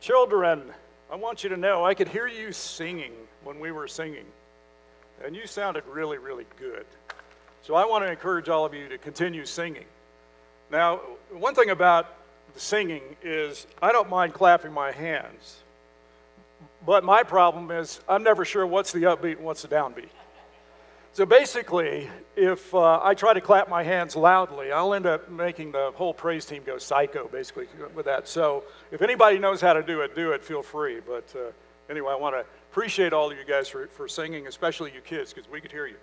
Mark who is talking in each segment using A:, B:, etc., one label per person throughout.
A: Children, I want you to know I could hear you singing when we were singing, and you sounded really, really good. So I want to encourage all of you to continue singing. Now, one thing about the singing is I don't mind clapping my hands, but my problem is I'm never sure what's the upbeat and what's the downbeat. So basically, if uh, I try to clap my hands loudly, I'll end up making the whole praise team go psycho, basically, with that. So if anybody knows how to do it, do it, feel free. But uh, anyway, I want to appreciate all of you guys for, for singing, especially you kids, because we could hear you.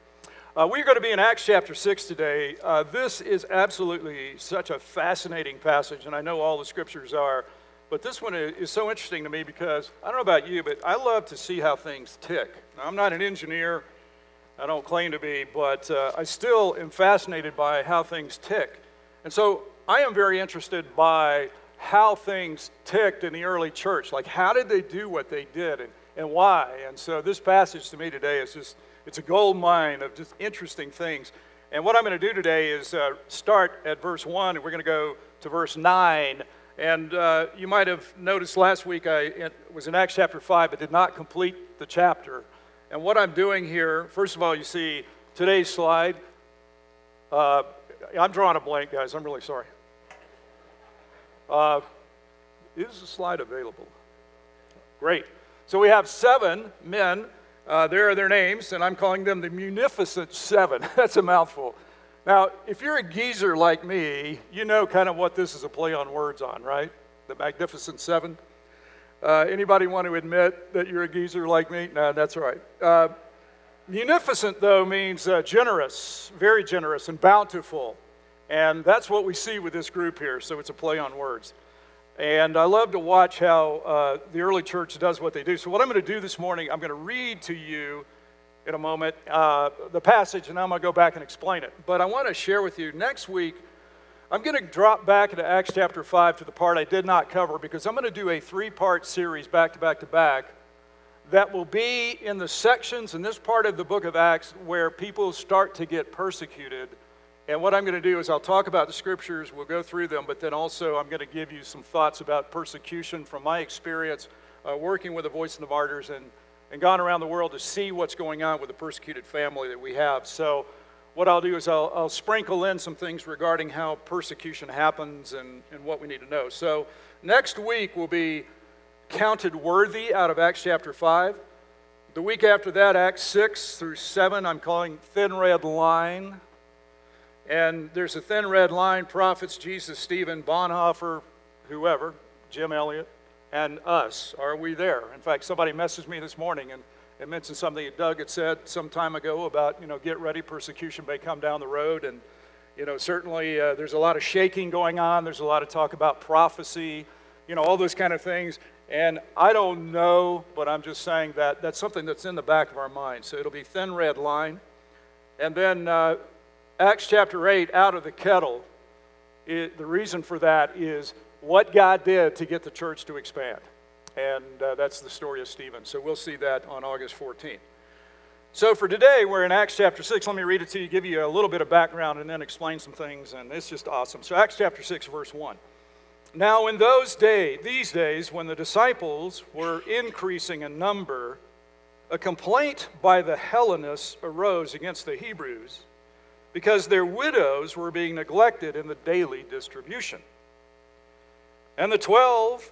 A: Uh, we're going to be in Acts chapter 6 today. Uh, this is absolutely such a fascinating passage, and I know all the scriptures are. But this one is so interesting to me because I don't know about you, but I love to see how things tick. Now, I'm not an engineer. I don't claim to be, but uh, I still am fascinated by how things tick. And so I am very interested by how things ticked in the early church. Like, how did they do what they did and, and why? And so this passage to me today is just, it's a gold mine of just interesting things. And what I'm going to do today is uh, start at verse 1, and we're going to go to verse 9. And uh, you might have noticed last week I was in Acts chapter 5, but did not complete the chapter. And what I'm doing here, first of all, you see today's slide. Uh, I'm drawing a blank, guys. I'm really sorry. Uh, is the slide available? Great. So we have seven men. Uh, there are their names, and I'm calling them the Munificent Seven. That's a mouthful. Now, if you're a geezer like me, you know kind of what this is a play on words on, right? The Magnificent Seven. Uh, anybody want to admit that you're a geezer like me? No, that's all right. Uh, munificent, though, means uh, generous, very generous, and bountiful. And that's what we see with this group here, so it's a play on words. And I love to watch how uh, the early church does what they do. So, what I'm going to do this morning, I'm going to read to you in a moment uh, the passage, and I'm going to go back and explain it. But I want to share with you next week I'm going to drop back into Acts chapter 5 to the part I did not cover because I'm going to do a three part series back to back to back that will be in the sections in this part of the book of Acts where people start to get persecuted. And what I'm going to do is I'll talk about the scriptures, we'll go through them, but then also I'm going to give you some thoughts about persecution from my experience uh, working with the Voice of the Martyrs and, and gone around the world to see what's going on with the persecuted family that we have. So what I'll do is I'll, I'll, sprinkle in some things regarding how persecution happens and, and what we need to know. So next week will be counted worthy out of Acts chapter 5. The week after that, Acts 6 through 7, I'm calling thin red line. And there's a thin red line prophets, Jesus, Stephen, Bonhoeffer, whoever, Jim Elliot, and us. Are we there? In fact, somebody messaged me this morning and it mentioned something that Doug had said some time ago about, you know, get ready, persecution may come down the road. And, you know, certainly uh, there's a lot of shaking going on. There's a lot of talk about prophecy, you know, all those kind of things. And I don't know, but I'm just saying that that's something that's in the back of our mind. So it'll be thin red line. And then uh, Acts chapter 8, out of the kettle, it, the reason for that is what God did to get the church to expand and uh, that's the story of Stephen. So we'll see that on August 14th. So for today, we're in Acts chapter 6. Let me read it to you, give you a little bit of background, and then explain some things, and it's just awesome. So Acts chapter 6, verse 1. Now, in those days, these days, when the disciples were increasing in number, a complaint by the Hellenists arose against the Hebrews because their widows were being neglected in the daily distribution. And the twelve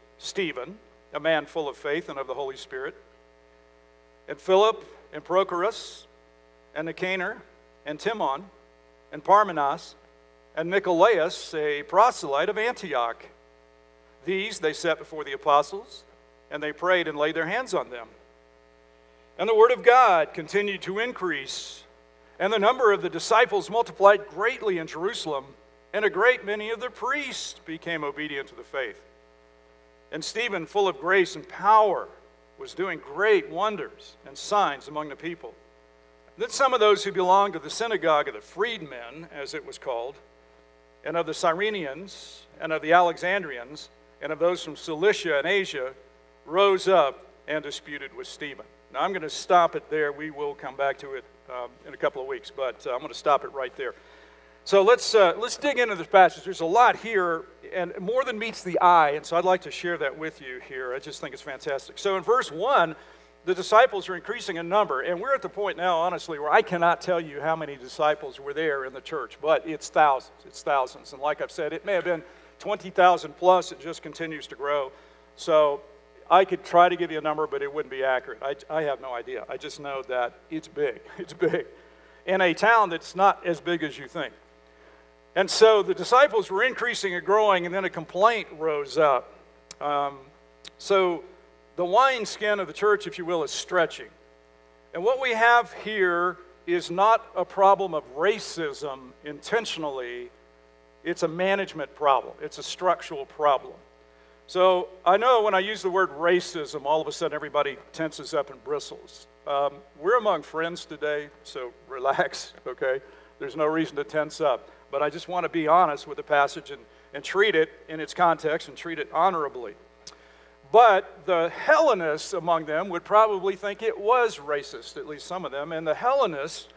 A: Stephen, a man full of faith and of the Holy Spirit, and Philip, and Prochorus, and Nicanor, and Timon, and Parmenas, and Nicolaus, a proselyte of Antioch. These they set before the apostles, and they prayed and laid their hands on them. And the word of God continued to increase, and the number of the disciples multiplied greatly in Jerusalem, and a great many of the priests became obedient to the faith. And Stephen, full of grace and power, was doing great wonders and signs among the people. Then some of those who belonged to the synagogue of the freedmen, as it was called, and of the Cyrenians, and of the Alexandrians, and of those from Cilicia and Asia, rose up and disputed with Stephen. Now, I'm going to stop it there. We will come back to it um, in a couple of weeks, but uh, I'm going to stop it right there. So let's, uh, let's dig into this passage. There's a lot here, and more than meets the eye, and so I'd like to share that with you here. I just think it's fantastic. So in verse 1, the disciples are increasing in number, and we're at the point now, honestly, where I cannot tell you how many disciples were there in the church, but it's thousands. It's thousands. And like I've said, it may have been 20,000 plus, it just continues to grow. So I could try to give you a number, but it wouldn't be accurate. I, I have no idea. I just know that it's big. It's big. In a town that's not as big as you think. And so the disciples were increasing and growing, and then a complaint rose up. Um, so the wineskin of the church, if you will, is stretching. And what we have here is not a problem of racism intentionally, it's a management problem, it's a structural problem. So I know when I use the word racism, all of a sudden everybody tenses up and bristles. Um, we're among friends today, so relax, okay? There's no reason to tense up. But I just want to be honest with the passage and, and treat it in its context and treat it honorably. But the Hellenists among them would probably think it was racist, at least some of them. And the Hellenists,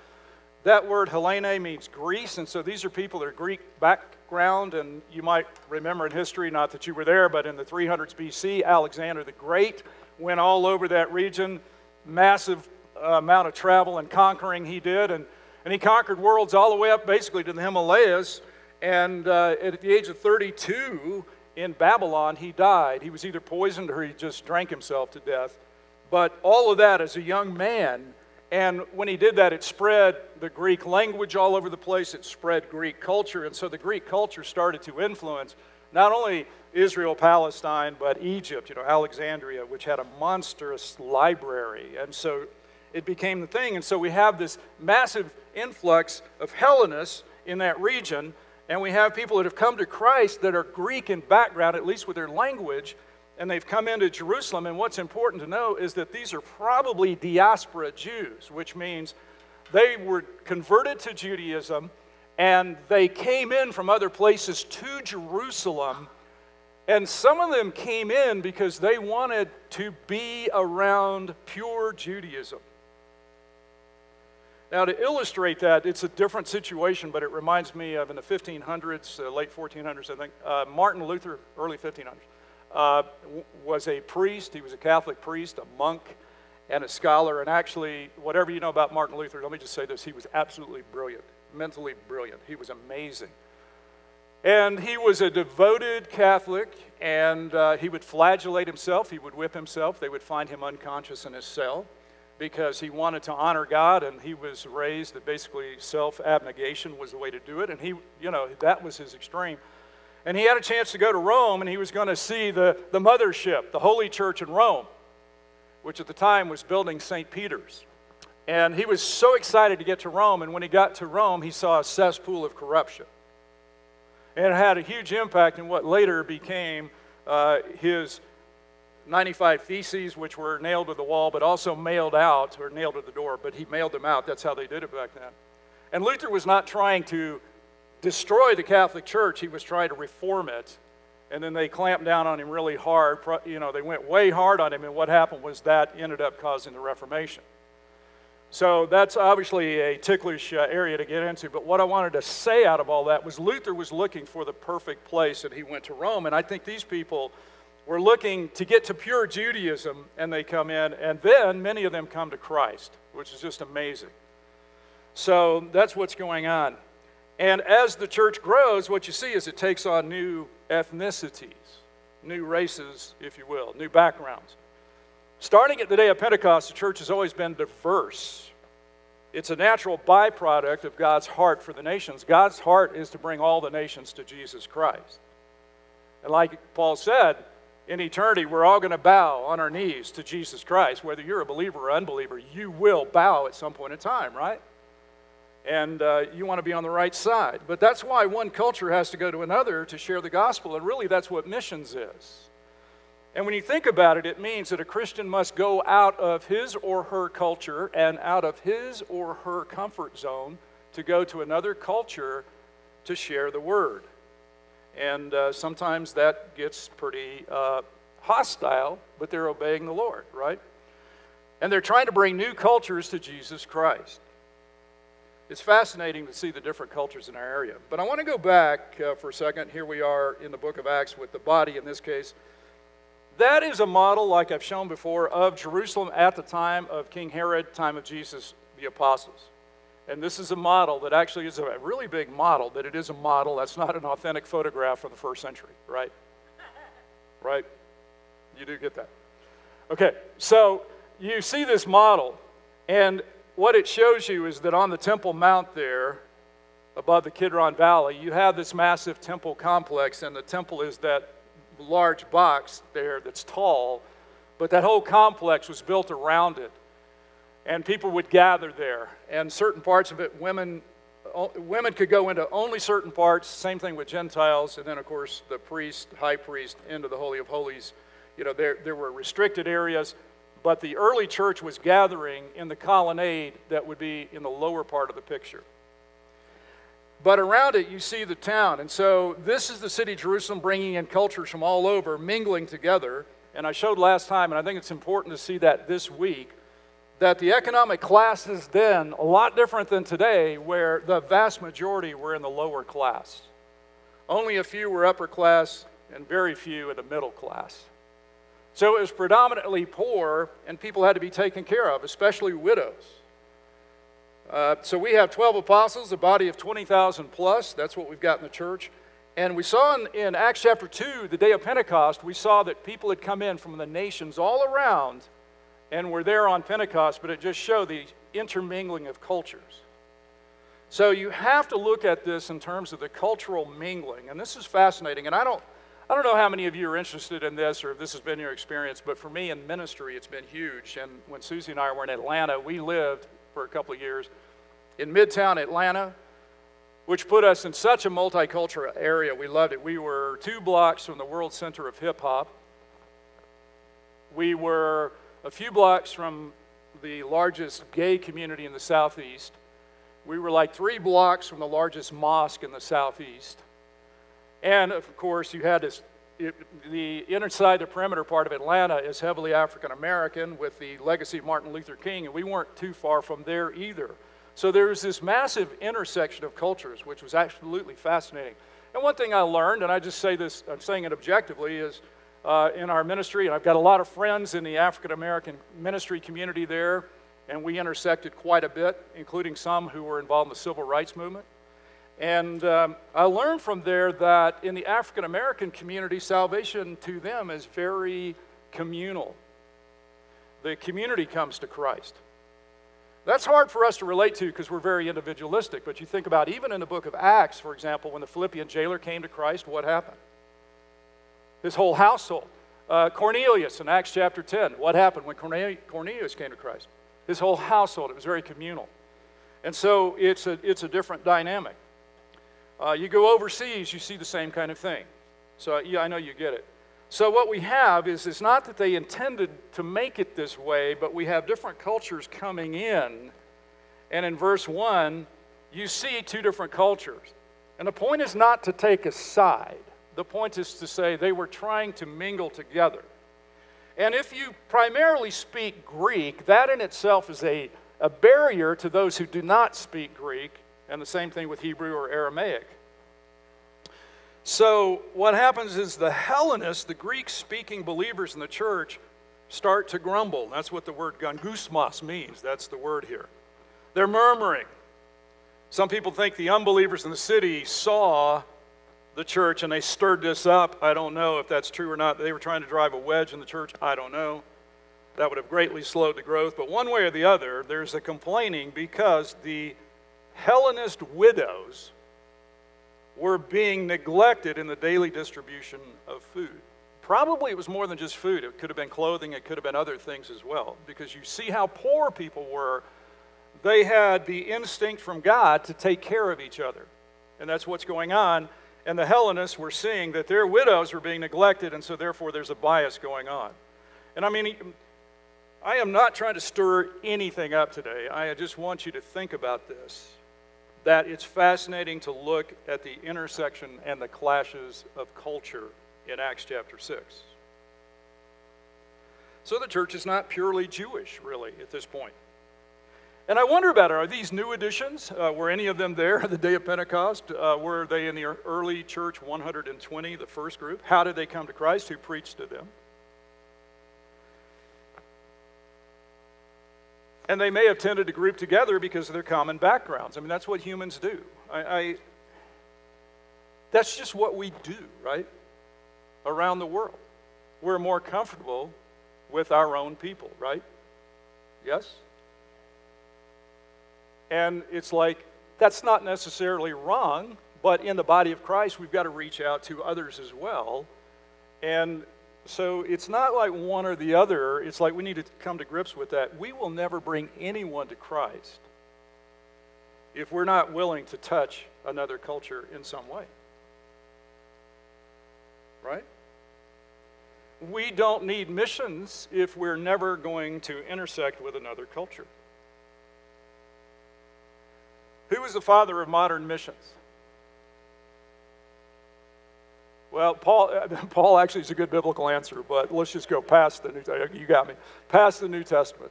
A: that word Hellene means Greece, and so these are people that are Greek background. And you might remember in history, not that you were there, but in the 300s BC, Alexander the Great went all over that region, massive uh, amount of travel and conquering he did. And, and he conquered worlds all the way up basically to the Himalayas. And uh, at the age of 32, in Babylon, he died. He was either poisoned or he just drank himself to death. But all of that as a young man. And when he did that, it spread the Greek language all over the place, it spread Greek culture. And so the Greek culture started to influence not only Israel, Palestine, but Egypt, you know, Alexandria, which had a monstrous library. And so it became the thing. And so we have this massive influx of Hellenists in that region and we have people that have come to Christ that are Greek in background, at least with their language, and they've come into Jerusalem. And what's important to know is that these are probably diaspora Jews, which means they were converted to Judaism and they came in from other places to Jerusalem. And some of them came in because they wanted to be around pure Judaism. Now, to illustrate that, it's a different situation, but it reminds me of in the 1500s, uh, late 1400s, I think, uh, Martin Luther, early 1500s, uh, w- was a priest. He was a Catholic priest, a monk, and a scholar. And actually, whatever you know about Martin Luther, let me just say this he was absolutely brilliant, mentally brilliant. He was amazing. And he was a devoted Catholic, and uh, he would flagellate himself, he would whip himself. They would find him unconscious in his cell because he wanted to honor God and he was raised that basically self abnegation was the way to do it. And he, you know, that was his extreme. And he had a chance to go to Rome and he was going to see the, the mothership, the Holy Church in Rome, which at the time was building St. Peter's. And he was so excited to get to Rome. And when he got to Rome, he saw a cesspool of corruption. And it had a huge impact in what later became uh, his 95 theses, which were nailed to the wall, but also mailed out, or nailed to the door, but he mailed them out. That's how they did it back then. And Luther was not trying to destroy the Catholic Church, he was trying to reform it. And then they clamped down on him really hard. You know, they went way hard on him, and what happened was that ended up causing the Reformation. So that's obviously a ticklish uh, area to get into. But what I wanted to say out of all that was Luther was looking for the perfect place, and he went to Rome. And I think these people were looking to get to pure Judaism, and they come in, and then many of them come to Christ, which is just amazing. So that's what's going on. And as the church grows, what you see is it takes on new ethnicities, new races, if you will, new backgrounds. Starting at the day of Pentecost, the church has always been diverse. It's a natural byproduct of God's heart for the nations. God's heart is to bring all the nations to Jesus Christ. And like Paul said, in eternity, we're all going to bow on our knees to Jesus Christ. Whether you're a believer or unbeliever, you will bow at some point in time, right? and uh, you want to be on the right side. But that's why one culture has to go to another to share the gospel, and really that's what missions is. And when you think about it, it means that a Christian must go out of his or her culture and out of his or her comfort zone to go to another culture to share the word. And uh, sometimes that gets pretty uh, hostile, but they're obeying the Lord, right? And they're trying to bring new cultures to Jesus Christ. It's fascinating to see the different cultures in our area. But I want to go back uh, for a second. Here we are in the book of Acts with the body in this case. That is a model, like I've shown before, of Jerusalem at the time of King Herod, time of Jesus, the apostles. And this is a model that actually is a really big model, but it is a model. That's not an authentic photograph from the first century, right? right? You do get that. Okay, so you see this model, and what it shows you is that on the Temple Mount there, above the Kidron Valley, you have this massive temple complex, and the temple is that large box there that's tall, but that whole complex was built around it. And people would gather there, and certain parts of it, women, women could go into only certain parts, same thing with Gentiles, and then, of course, the priest, high priest, into the Holy of Holies. You know, there, there were restricted areas, but the early church was gathering in the colonnade that would be in the lower part of the picture. But around it, you see the town. And so this is the city Jerusalem bringing in cultures from all over, mingling together. And I showed last time, and I think it's important to see that this week, that the economic classes then, a lot different than today, where the vast majority were in the lower class. Only a few were upper class, and very few in the middle class. So it was predominantly poor, and people had to be taken care of, especially widows. Uh, so we have 12 apostles, a body of 20,000 plus. That's what we've got in the church. And we saw in, in, Acts chapter 2, the day of Pentecost, we saw that people had come in from the nations all around and were there on Pentecost, but it just showed the intermingling of cultures. So you have to look at this in terms of the cultural mingling. And this is fascinating. And I don't, I don't know how many of you are interested in this or if this has been your experience, but for me in ministry, it's been huge. And when Susie and I were in Atlanta, we lived for a couple of years in Midtown Atlanta, which put us in such a multicultural area. We loved it. We were two blocks from the world center of hip hop. We were a few blocks from the largest gay community in the southeast. We were like three blocks from the largest mosque in the southeast. And of course, you had this it, the inside the perimeter part of Atlanta is heavily African American with the legacy of Martin Luther King, and we weren't too far from there either. So there was this massive intersection of cultures, which was absolutely fascinating. And one thing I learned, and I just say this, I'm saying it objectively, is uh, in our ministry, and I've got a lot of friends in the African American ministry community there, and we intersected quite a bit, including some who were involved in the civil rights movement. And um, I learned from there that in the African American community, salvation to them is very communal. The community comes to Christ. That's hard for us to relate to because we're very individualistic. But you think about even in the book of Acts, for example, when the Philippian jailer came to Christ, what happened? His whole household. Uh, Cornelius in Acts chapter 10, what happened when Cornelius came to Christ? His whole household. It was very communal. And so it's a, it's a different dynamic. Uh, you go overseas, you see the same kind of thing. So, yeah, I know you get it. So, what we have is it's not that they intended to make it this way, but we have different cultures coming in. And in verse 1, you see two different cultures. And the point is not to take a side, the point is to say they were trying to mingle together. And if you primarily speak Greek, that in itself is a, a barrier to those who do not speak Greek and the same thing with Hebrew or Aramaic. So, what happens is the Hellenists, the Greek speaking believers in the church, start to grumble. That's what the word gongusmos means. That's the word here. They're murmuring. Some people think the unbelievers in the city saw the church and they stirred this up. I don't know if that's true or not. They were trying to drive a wedge in the church. I don't know. That would have greatly slowed the growth. But one way or the other, there's a complaining because the Hellenist widows were being neglected in the daily distribution of food. Probably it was more than just food. It could have been clothing, it could have been other things as well. Because you see how poor people were they had the instinct from God to take care of each other. And that's what's going on. And the Hellenists were seeing that their widows were being neglected, and so therefore there's a bias going on. And I mean, I am not trying to stir anything up today. I just want you to think about this that it's fascinating to look at the intersection and the clashes of culture in Acts chapter 6. So the church is not purely Jewish, really, at this point. And I wonder about it. Are these new additions? Uh, were any of them there the day of Pentecost? Uh, were they in the early church 120, the first group? How did they come to Christ? Who preached to them? And they may have tended to group together because of their common backgrounds. I mean, that's what humans do. I, I, that's just what we do, right? Around the world. We're more comfortable with our own people, right? Yes? And it's like, that's not necessarily wrong, but in the body of Christ, we've got to reach out to others as well. And so it's not like one or the other. It's like we need to come to grips with that. We will never bring anyone to Christ if we're not willing to touch another culture in some way. Right? We don't need missions if we're never going to intersect with another culture. Who was the father of modern missions? Well, Paul, Paul actually is a good biblical answer, but let's just go past the New Testament. You got me. Past the New Testament.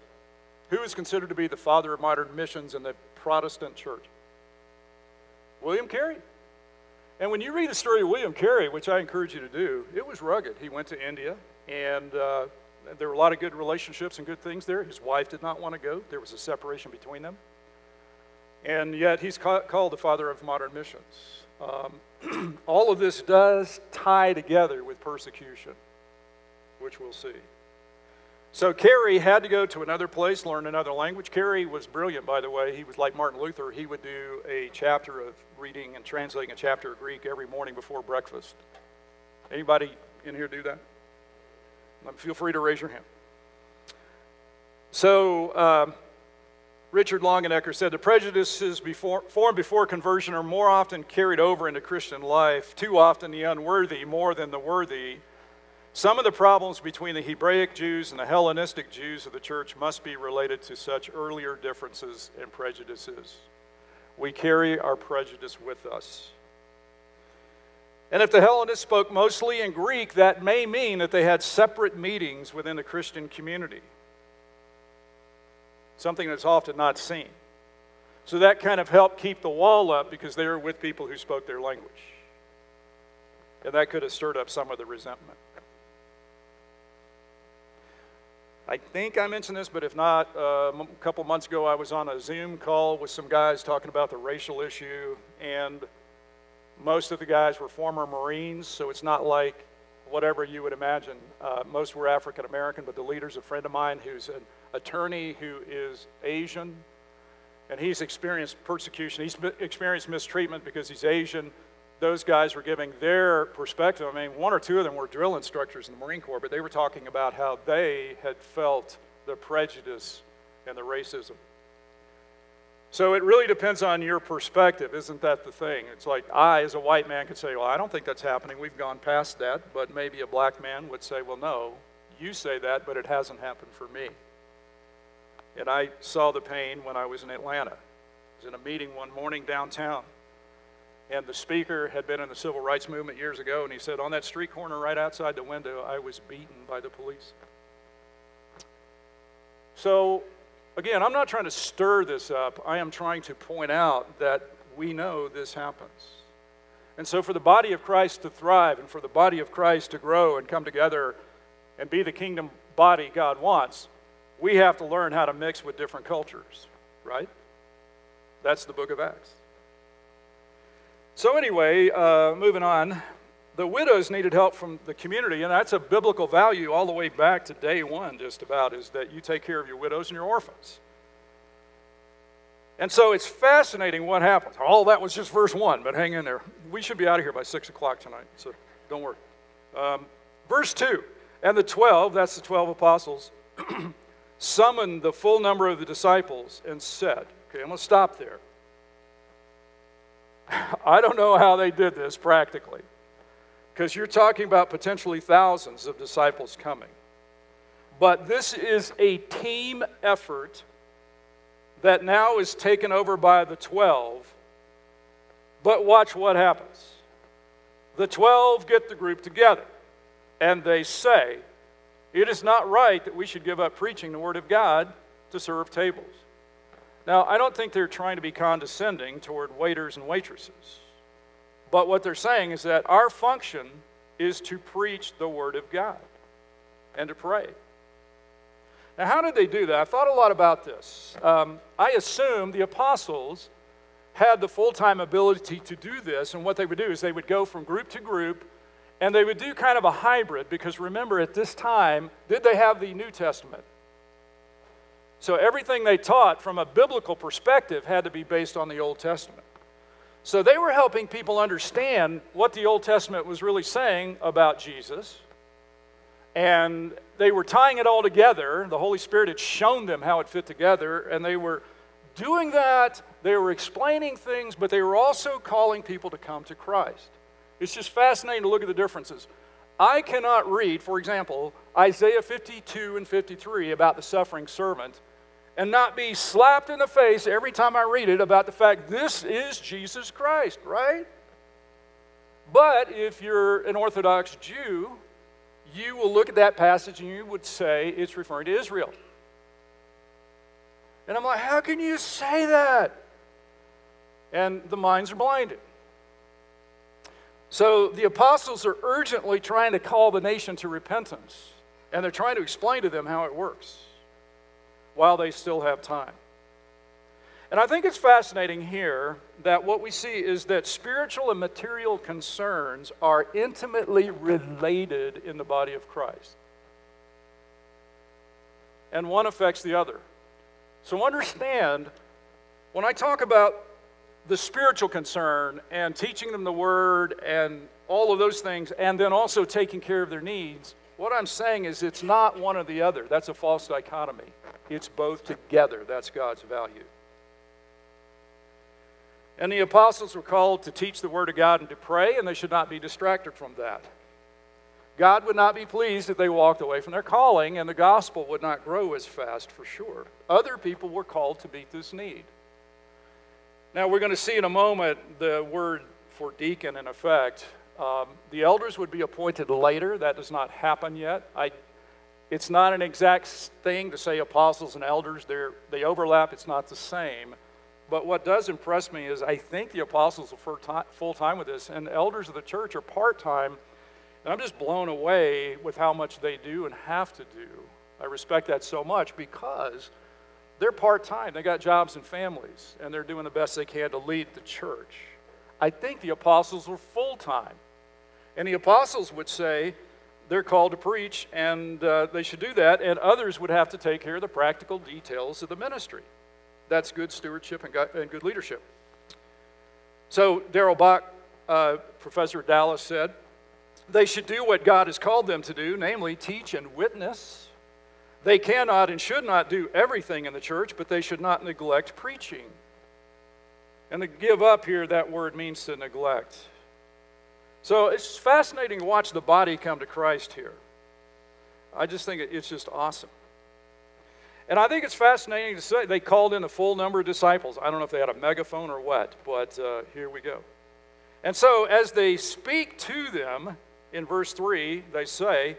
A: Who is considered to be the father of modern missions in the Protestant church? William Carey. And when you read the story of William Carey, which I encourage you to do, it was rugged. He went to India, and uh, there were a lot of good relationships and good things there. His wife did not want to go, there was a separation between them. And yet, he's ca- called the father of modern missions. Um, all of this does tie together with persecution, which we'll see. So Carey had to go to another place, learn another language. Carey was brilliant, by the way. He was like Martin Luther. He would do a chapter of reading and translating a chapter of Greek every morning before breakfast. Anybody in here do that? Feel free to raise your hand. So um, Richard Longenecker said the prejudices before, formed before conversion are more often carried over into Christian life, too often the unworthy more than the worthy. Some of the problems between the Hebraic Jews and the Hellenistic Jews of the church must be related to such earlier differences and prejudices. We carry our prejudice with us. And if the Hellenists spoke mostly in Greek, that may mean that they had separate meetings within the Christian community something that's often not seen. So that kind of helped keep the wall up because they were with people who spoke their language. And that could have stirred up some of the resentment. I think I mentioned this, but if not, uh, a couple months ago I was on a Zoom call with some guys talking about the racial issue, and most of the guys were former Marines, so it's not like whatever you would imagine. Uh, most were African American, but the leader's a friend of mine who's an attorney who is Asian, and he's experienced persecution. He's experienced mistreatment because he's Asian. Those guys were giving their perspective. I mean, one or two of them were drill instructors in the Marine Corps, but they were talking about how they had felt the prejudice and the racism. So it really depends on your perspective, isn't that the thing? It's like I, as a white man, could say, Well, I don't think that's happening. We've gone past that. But maybe a black man would say, Well, no, you say that, but it hasn't happened for me. And I saw the pain when I was in Atlanta. I was in a meeting one morning downtown, and the speaker had been in the civil rights movement years ago, and he said, On that street corner right outside the window, I was beaten by the police. So, again, I'm not trying to stir this up. I am trying to point out that we know this happens. And so, for the body of Christ to thrive and for the body of Christ to grow and come together and be the kingdom body God wants, we have to learn how to mix with different cultures, right? That's the book of Acts. So, anyway, uh, moving on, the widows needed help from the community, and that's a biblical value all the way back to day one, just about, is that you take care of your widows and your orphans. And so it's fascinating what happens. All that was just verse one, but hang in there. We should be out of here by six o'clock tonight, so don't worry. Um, verse two, and the 12, that's the 12 apostles. summoned the full number of the disciples and said, Okay, I'm going to stop there. I don't know how they did this practically, because you're talking about potentially thousands of disciples coming. But this is a team effort that now is taken over by the 12. But watch what happens. The 12 get the group together and they say, It is not right that we should give up preaching the Word of God to serve tables. Now, I don't think they're trying to be condescending toward waiters and waitresses. But what they're saying is that our function is to preach the Word of God and to pray. Now, how did they do that? I've thought a lot about this. Um, I assume the apostles had the full time ability to do this, and what they would do is they would go from group to group and they would do kind of a hybrid because remember, at this time, did they have the New Testament? So everything they taught from a biblical perspective had to be based on the Old Testament. So they were helping people understand what the Old Testament was really saying about Jesus and they were tying it all together. The Holy Spirit had shown them how it fit together, and they were doing that. They were explaining things, but they were also calling people to come to Christ. It's just fascinating to look at the differences. I cannot read, for example, Isaiah 52 and 53 about the suffering servant and not be slapped in the face every time I read it about the fact this is Jesus Christ, right? But if you're an Orthodox Jew, you will look at that passage and you would say it's referring to Israel. And I'm like, how can you say that? And the minds are blinded. So the apostles are urgently trying to call the nation to repentance, and they're trying to explain to them how it works while they still have time. And I think it's fascinating here that what we see is that spiritual and material concerns are intimately related in the body of Christ. And one affects the other. So understand when I talk about the spiritual concern and teaching them the word and all of those things, and then also taking care of their needs, what I'm saying is it's not one or the other. That's a false dichotomy. It's both together. That's God's value. And the apostles were called to teach the Word of God and to pray, and they should not be distracted from that. God would not be pleased if they walked away from their calling, and the gospel would not grow as fast for sure. Other people were called to meet this need. Now, we're going to see in a moment the word for deacon in effect. Um, the elders would be appointed later. That does not happen yet. I, it's not an exact thing to say apostles and elders. They're, they overlap, it's not the same. But what does impress me is I think the apostles are full time with this, and elders of the church are part time. And I'm just blown away with how much they do and have to do. I respect that so much because they're part time. They got jobs and families, and they're doing the best they can to lead the church. I think the apostles were full time. And the apostles would say they're called to preach, and uh, they should do that, and others would have to take care of the practical details of the ministry. That's good stewardship and good leadership. So, Darrell Bock, uh, Professor Dallas, said they should do what God has called them to do, namely teach and witness. They cannot and should not do everything in the church, but they should not neglect preaching. And to give up here, that word means to neglect. So it's fascinating to watch the body come to Christ here. I just think it's just awesome. And I think it's fascinating to say they called in a full number of disciples. I don't know if they had a megaphone or what, but uh, here we go. And so, as they speak to them in verse 3, they say,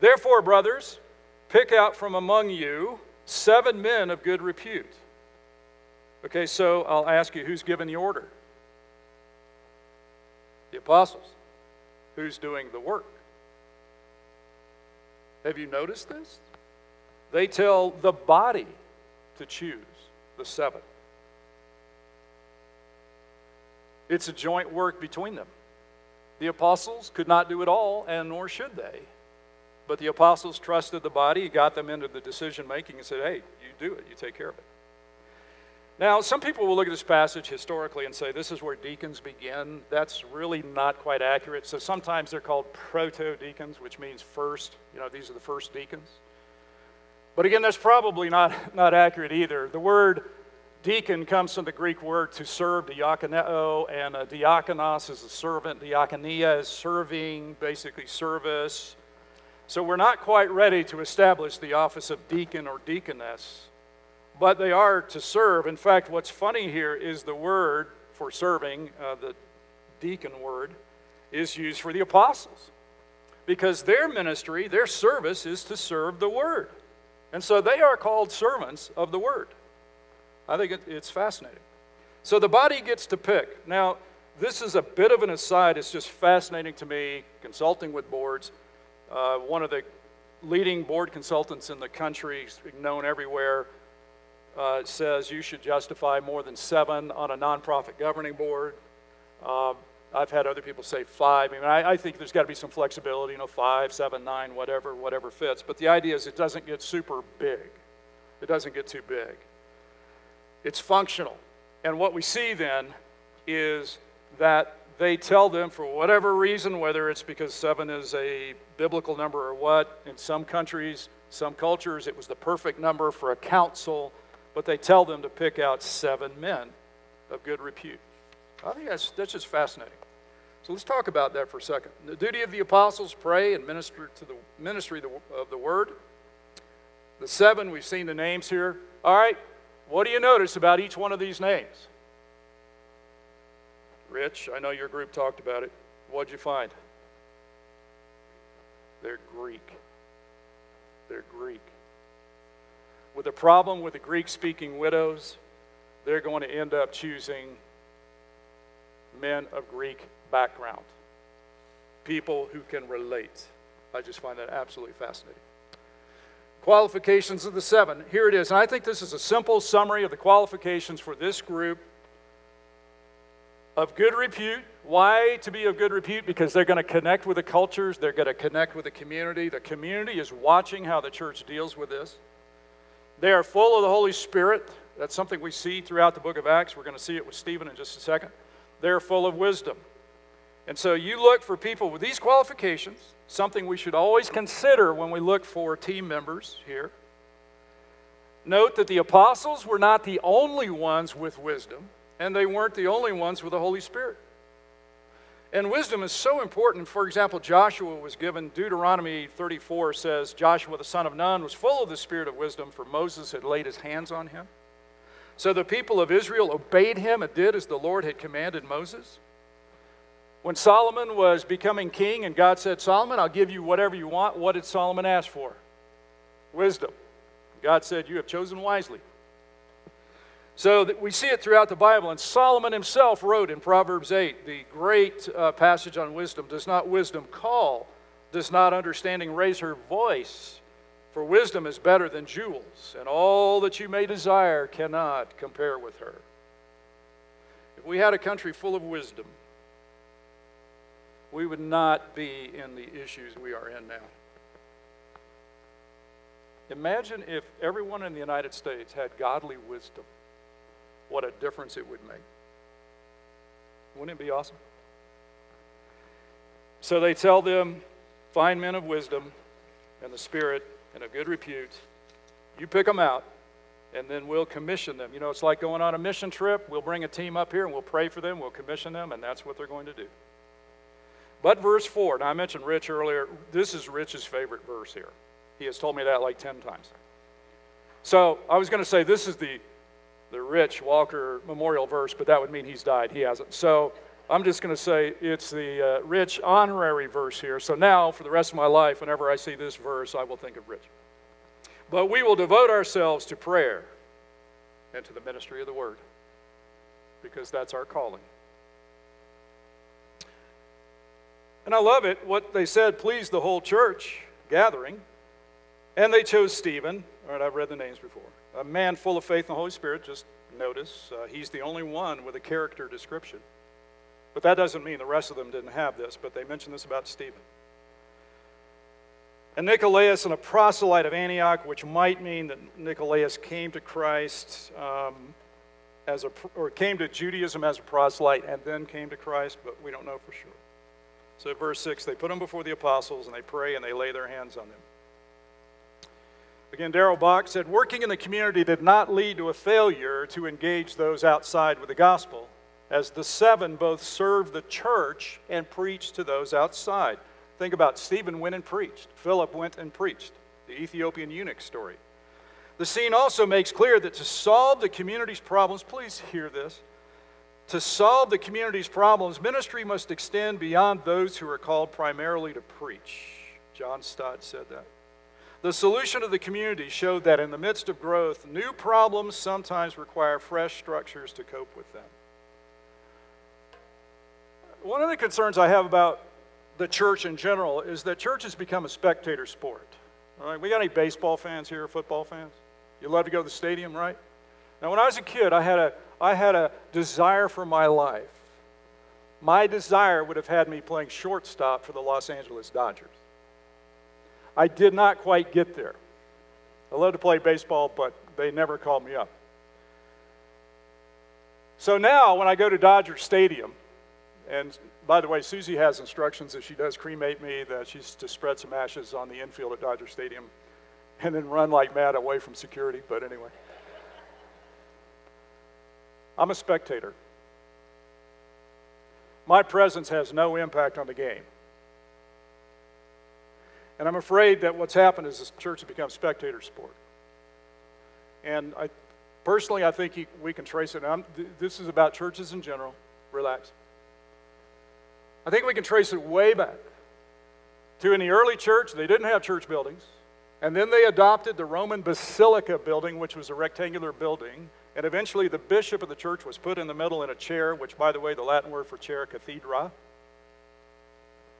A: Therefore, brothers, pick out from among you seven men of good repute. Okay, so I'll ask you who's given the order? The apostles. Who's doing the work? Have you noticed this? They tell the body to choose the seven. It's a joint work between them. The apostles could not do it all, and nor should they. But the apostles trusted the body, got them into the decision making, and said, hey, you do it, you take care of it. Now, some people will look at this passage historically and say this is where deacons begin. That's really not quite accurate. So sometimes they're called proto deacons, which means first. You know, these are the first deacons. But again, that's probably not, not accurate either. The word Deacon comes from the Greek word to serve, diakoneo, and uh, diakonos is a servant, diakonia is serving, basically service. So we're not quite ready to establish the office of deacon or deaconess, but they are to serve. In fact, what's funny here is the word for serving, uh, the deacon word, is used for the apostles because their ministry, their service is to serve the word. And so they are called servants of the word. I think it, it's fascinating. So the body gets to pick. Now, this is a bit of an aside. It's just fascinating to me, consulting with boards. Uh, one of the leading board consultants in the country, known everywhere, uh, says you should justify more than seven on a nonprofit governing board. Uh, I've had other people say five. I mean, I, I think there's got to be some flexibility, you know, five, seven, nine, whatever, whatever fits. But the idea is it doesn't get super big. It doesn't get too big. It's functional. And what we see then is that they tell them for whatever reason, whether it's because seven is a biblical number or what, in some countries, some cultures, it was the perfect number for a council, but they tell them to pick out seven men of good repute. I think that's, that's just fascinating. So let's talk about that for a second. The duty of the apostles, pray and minister to the ministry of the word. The seven, we've seen the names here. All right, what do you notice about each one of these names? Rich, I know your group talked about it. What'd you find? They're Greek. They're Greek. With a problem with the Greek speaking widows, they're going to end up choosing men of Greek background, people who can relate. I just find that absolutely fascinating. Qualifications of the seven. Here it is. And I think this is a simple summary of the qualifications for this group of good repute. Why to be of good repute? Because they're going to connect with the cultures, they're going to connect with the community. The community is watching how the church deals with this. They are full of the Holy Spirit. That's something we see throughout the book of Acts. We're going to see it with Stephen in just a second. They're full of wisdom. And so you look for people with these qualifications something we should always consider when we look for team members here. Note that the apostles were not the only ones with wisdom, and they weren't the only ones with the Holy Spirit. And wisdom is so important. For example, Joshua was given, Deuteronomy 34 says, Joshua the son of Nun was full of the spirit of wisdom, for Moses had laid his hands on him. So the people of Israel obeyed him and did as the Lord had commanded Moses. When Solomon was becoming king and God said, Solomon, I'll give you whatever you want, what did Solomon ask for? Wisdom. God said, You have chosen wisely. So we see it throughout the Bible. And Solomon himself wrote in Proverbs 8, the great uh, passage on wisdom Does not wisdom call? Does not understanding raise her voice? For wisdom is better than jewels, and all that you may desire cannot compare with her. If we had a country full of wisdom, we would not be in the issues we are in now. Imagine if everyone in the United States had godly wisdom, what a difference it would make. Wouldn't it be awesome? So they tell them, find men of wisdom and the Spirit and of good repute. You pick them out, and then we'll commission them. You know, it's like going on a mission trip. We'll bring a team up here and we'll pray for them, we'll commission them, and that's what they're going to do. But verse 4, now I mentioned Rich earlier. This is Rich's favorite verse here. He has told me that like 10 times. So I was going to say this is the, the Rich Walker memorial verse, but that would mean he's died. He hasn't. So I'm just going to say it's the uh, Rich honorary verse here. So now, for the rest of my life, whenever I see this verse, I will think of Rich. But we will devote ourselves to prayer and to the ministry of the word because that's our calling. And I love it. What they said pleased the whole church gathering. And they chose Stephen. All right, I've read the names before. A man full of faith in the Holy Spirit. Just notice uh, he's the only one with a character description. But that doesn't mean the rest of them didn't have this, but they mention this about Stephen. And Nicolaus, and a proselyte of Antioch, which might mean that Nicolaus came to Christ um, as a, or came to Judaism as a proselyte and then came to Christ, but we don't know for sure. So, verse 6 they put them before the apostles and they pray and they lay their hands on them. Again, Darrell Bock said, working in the community did not lead to a failure to engage those outside with the gospel, as the seven both served the church and preached to those outside. Think about Stephen went and preached, Philip went and preached, the Ethiopian eunuch story. The scene also makes clear that to solve the community's problems, please hear this, to solve the community's problems, ministry must extend beyond those who are called primarily to preach. John Stott said that. The solution of the community showed that in the midst of growth, new problems sometimes require fresh structures to cope with them. One of the concerns I have about the church in general is that church has become a spectator sport. All right, we got any baseball fans here, football fans? You love to go to the stadium, right? Now, when I was a kid, I had a, I had a desire for my life. My desire would have had me playing shortstop for the Los Angeles Dodgers. I did not quite get there. I love to play baseball, but they never called me up. So now, when I go to Dodger Stadium, and by the way, Susie has instructions if she does cremate me that she's to spread some ashes on the infield at Dodger Stadium and then run like mad away from security. But anyway, I'm a spectator. My presence has no impact on the game. And I'm afraid that what's happened is the church has become spectator sport. And I, personally, I think we can trace it. I'm, this is about churches in general. Relax. I think we can trace it way back to in the early church, they didn't have church buildings. And then they adopted the Roman Basilica building, which was a rectangular building. And eventually the bishop of the church was put in the middle in a chair, which, by the way, the Latin word for chair, cathedra.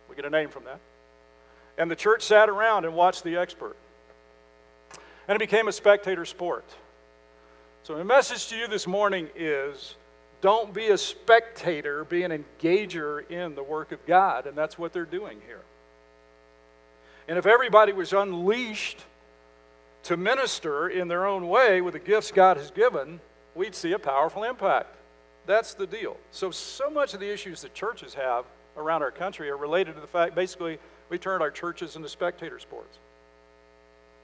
A: We get a name from that. And the church sat around and watched the expert. And it became a spectator sport. So, the message to you this morning is don't be a spectator, be an engager in the work of God. And that's what they're doing here. And if everybody was unleashed to minister in their own way with the gifts God has given, we'd see a powerful impact. That's the deal. So, so much of the issues that churches have around our country are related to the fact basically we turned our churches into spectator sports.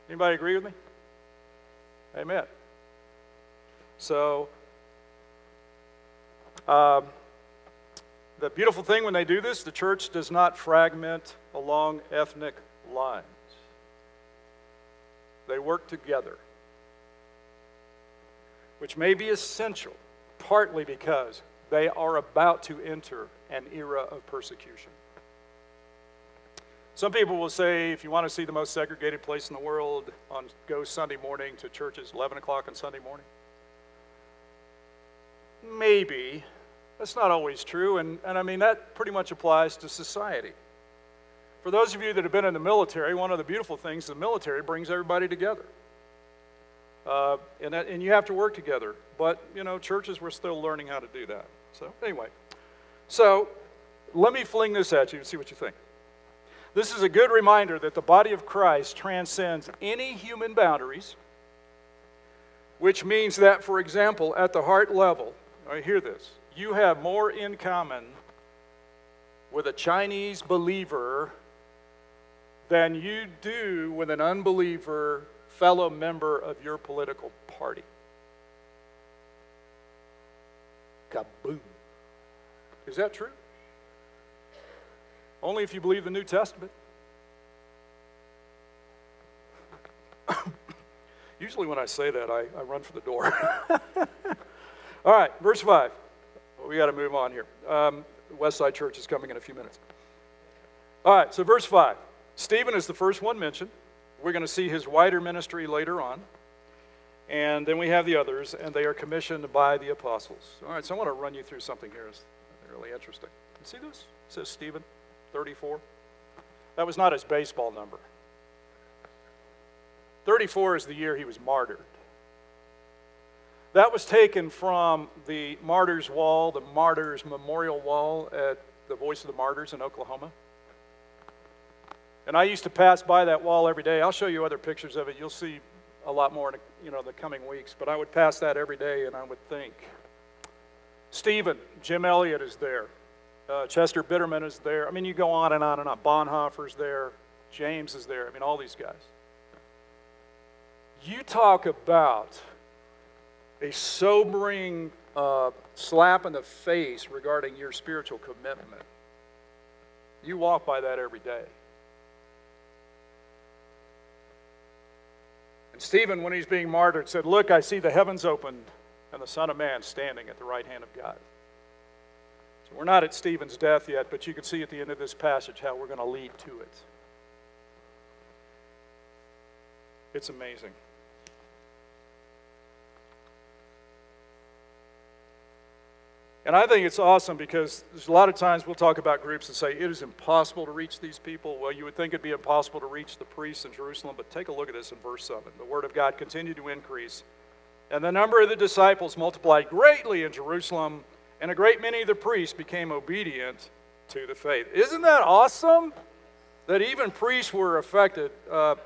A: Anybody agree with me? Amen. So, um, the beautiful thing when they do this, the church does not fragment along ethnic lines. They work together, which may be essential, partly because they are about to enter an era of persecution. Some people will say, if you want to see the most segregated place in the world, on, go Sunday morning to churches, 11 o'clock on Sunday morning. Maybe. That's not always true, and, and I mean, that pretty much applies to society. For those of you that have been in the military, one of the beautiful things the military brings everybody together. Uh, and, that, and you have to work together. But, you know, churches, we're still learning how to do that. So, anyway. So, let me fling this at you and see what you think. This is a good reminder that the body of Christ transcends any human boundaries, which means that, for example, at the heart level, I hear this, you have more in common with a Chinese believer than you do with an unbeliever fellow member of your political party. Kaboom. Is that true? Only if you believe the New Testament. Usually, when I say that, I, I run for the door. All right, verse 5. We got to move on here. Um, Westside Church is coming in a few minutes. All right, so verse 5. Stephen is the first one mentioned. We're going to see his wider ministry later on. And then we have the others, and they are commissioned by the apostles. All right, so I want to run you through something here. It's really interesting. You see this? It says Stephen, 34. That was not his baseball number. 34 is the year he was martyred. That was taken from the Martyrs Wall, the Martyrs Memorial Wall at the Voice of the Martyrs in Oklahoma. And I used to pass by that wall every day. I'll show you other pictures of it. You'll see a lot more in you know, the coming weeks. But I would pass that every day and I would think. Stephen, Jim Elliot is there. Uh, Chester Bitterman is there. I mean, you go on and on and on. Bonhoeffer's there. James is there. I mean, all these guys. You talk about a sobering uh, slap in the face regarding your spiritual commitment. You walk by that every day. And Stephen, when he's being martyred, said, Look, I see the heavens opened and the Son of Man standing at the right hand of God. We're not at Stephen's death yet, but you can see at the end of this passage how we're going to lead to it. It's amazing. And I think it's awesome because there's a lot of times we'll talk about groups and say it is impossible to reach these people. Well, you would think it'd be impossible to reach the priests in Jerusalem, but take a look at this in verse 7. The word of God continued to increase, and the number of the disciples multiplied greatly in Jerusalem, and a great many of the priests became obedient to the faith. Isn't that awesome? That even priests were affected. Uh,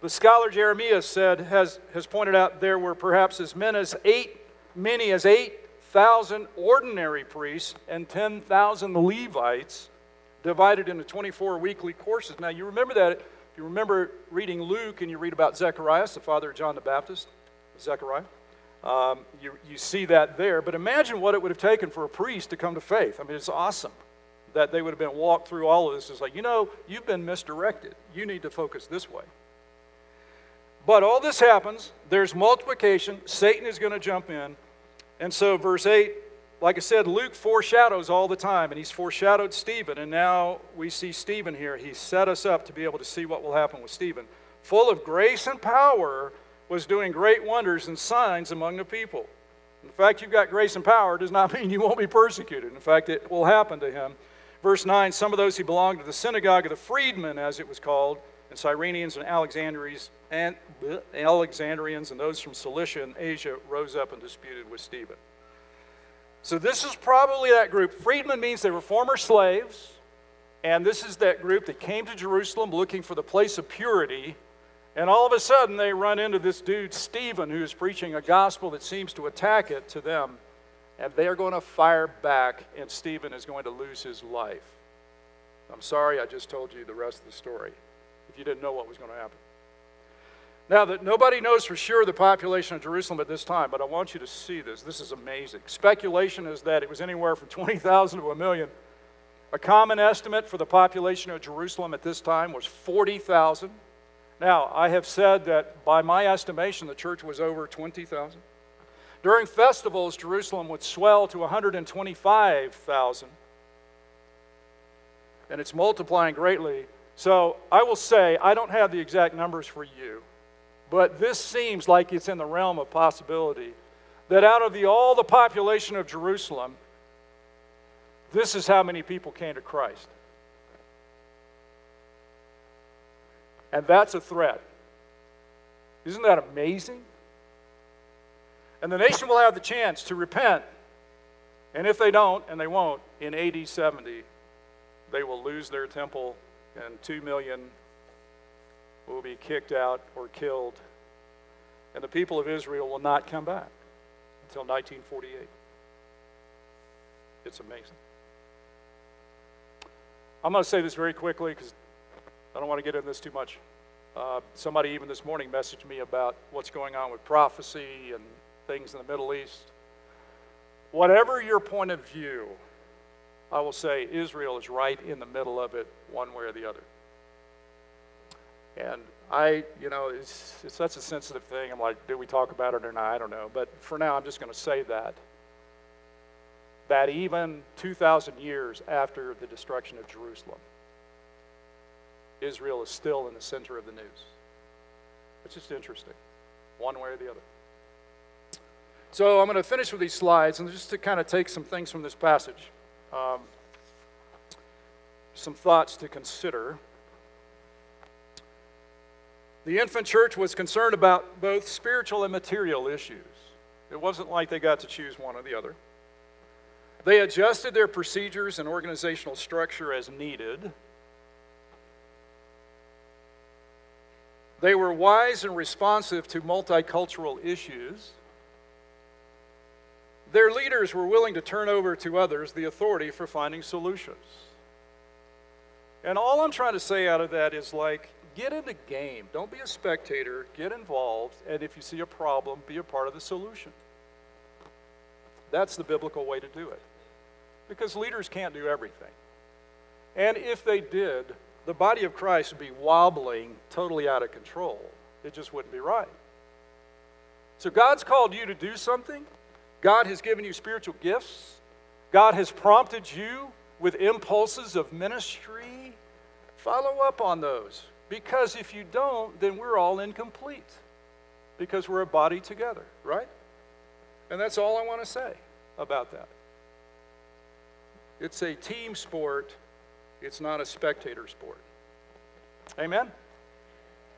A: the scholar Jeremias said, has, has pointed out there were perhaps as many as eight, many as eight 1,000 ordinary priests and 10,000 Levites divided into 24 weekly courses. Now, you remember that. If you remember reading Luke and you read about Zacharias, the father of John the Baptist, Zechariah, um, you, you see that there. But imagine what it would have taken for a priest to come to faith. I mean, it's awesome that they would have been walked through all of this. It's like, you know, you've been misdirected. You need to focus this way. But all this happens. There's multiplication. Satan is going to jump in. And so, verse 8, like I said, Luke foreshadows all the time, and he's foreshadowed Stephen, and now we see Stephen here. He set us up to be able to see what will happen with Stephen. Full of grace and power, was doing great wonders and signs among the people. In fact, you've got grace and power does not mean you won't be persecuted. In fact, it will happen to him. Verse 9 Some of those who belonged to the synagogue of the freedmen, as it was called, and Cyrenians and Alexandrians, and uh, Alexandrians and those from Cilicia and Asia rose up and disputed with Stephen. So this is probably that group. Freedmen means they were former slaves, and this is that group that came to Jerusalem looking for the place of purity. And all of a sudden, they run into this dude, Stephen, who is preaching a gospel that seems to attack it to them. And they're going to fire back, and Stephen is going to lose his life. I'm sorry, I just told you the rest of the story if you didn't know what was going to happen. Now, that nobody knows for sure the population of Jerusalem at this time, but I want you to see this. This is amazing. Speculation is that it was anywhere from 20,000 to a million. A common estimate for the population of Jerusalem at this time was 40,000. Now, I have said that by my estimation, the church was over 20,000. During festivals, Jerusalem would swell to 125,000. And it's multiplying greatly. So I will say, I don't have the exact numbers for you. But this seems like it's in the realm of possibility that out of the, all the population of Jerusalem, this is how many people came to Christ. And that's a threat. Isn't that amazing? And the nation will have the chance to repent. And if they don't, and they won't, in AD 70, they will lose their temple, and 2 million will be kicked out or killed, and the people of Israel will not come back until 1948. It's amazing. I'm going to say this very quickly because I don't want to get into this too much. Uh, somebody even this morning messaged me about what's going on with prophecy and things in the Middle East. Whatever your point of view, I will say Israel is right in the middle of it, one way or the other. And I, you know, it's, it's such a sensitive thing. I'm like, do we talk about it or not? I don't know. But for now, I'm just going to say that. That even 2,000 years after the destruction of Jerusalem, Israel is still in the center of the news. It's just interesting, one way or the other. So I'm going to finish with these slides and just to kind of take some things from this passage, um, some thoughts to consider. The infant church was concerned about both spiritual and material issues. It wasn't like they got to choose one or the other. They adjusted their procedures and organizational structure as needed. They were wise and responsive to multicultural issues. Their leaders were willing to turn over to others the authority for finding solutions. And all I'm trying to say out of that is like, get in the game. Don't be a spectator. Get involved. And if you see a problem, be a part of the solution. That's the biblical way to do it. Because leaders can't do everything. And if they did, the body of Christ would be wobbling totally out of control. It just wouldn't be right. So God's called you to do something. God has given you spiritual gifts. God has prompted you with impulses of ministry. Follow up on those. Because if you don't, then we're all incomplete. Because we're a body together, right? And that's all I want to say about that. It's a team sport, it's not a spectator sport. Amen?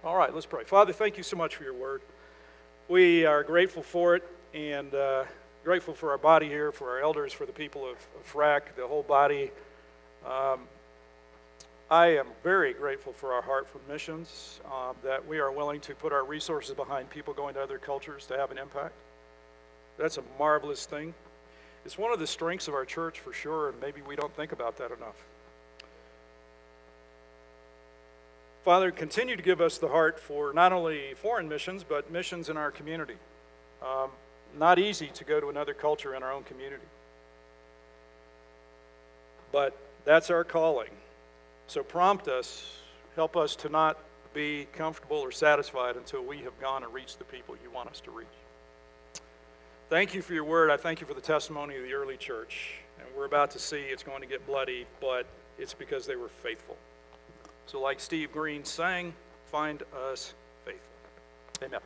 A: All right, let's pray. Father, thank you so much for your word. We are grateful for it and uh, grateful for our body here, for our elders, for the people of, of FRAC, the whole body. Um, I am very grateful for our heart for missions, uh, that we are willing to put our resources behind people going to other cultures to have an impact. That's a marvelous thing. It's one of the strengths of our church for sure, and maybe we don't think about that enough. Father, continue to give us the heart for not only foreign missions, but missions in our community. Um, not easy to go to another culture in our own community. But that's our calling. So prompt us, help us to not be comfortable or satisfied until we have gone and reached the people you want us to reach. Thank you for your word. I thank you for the testimony of the early church. And we're about to see it's going to get bloody, but it's because they were faithful. So, like Steve Green sang, find us faithful. Amen.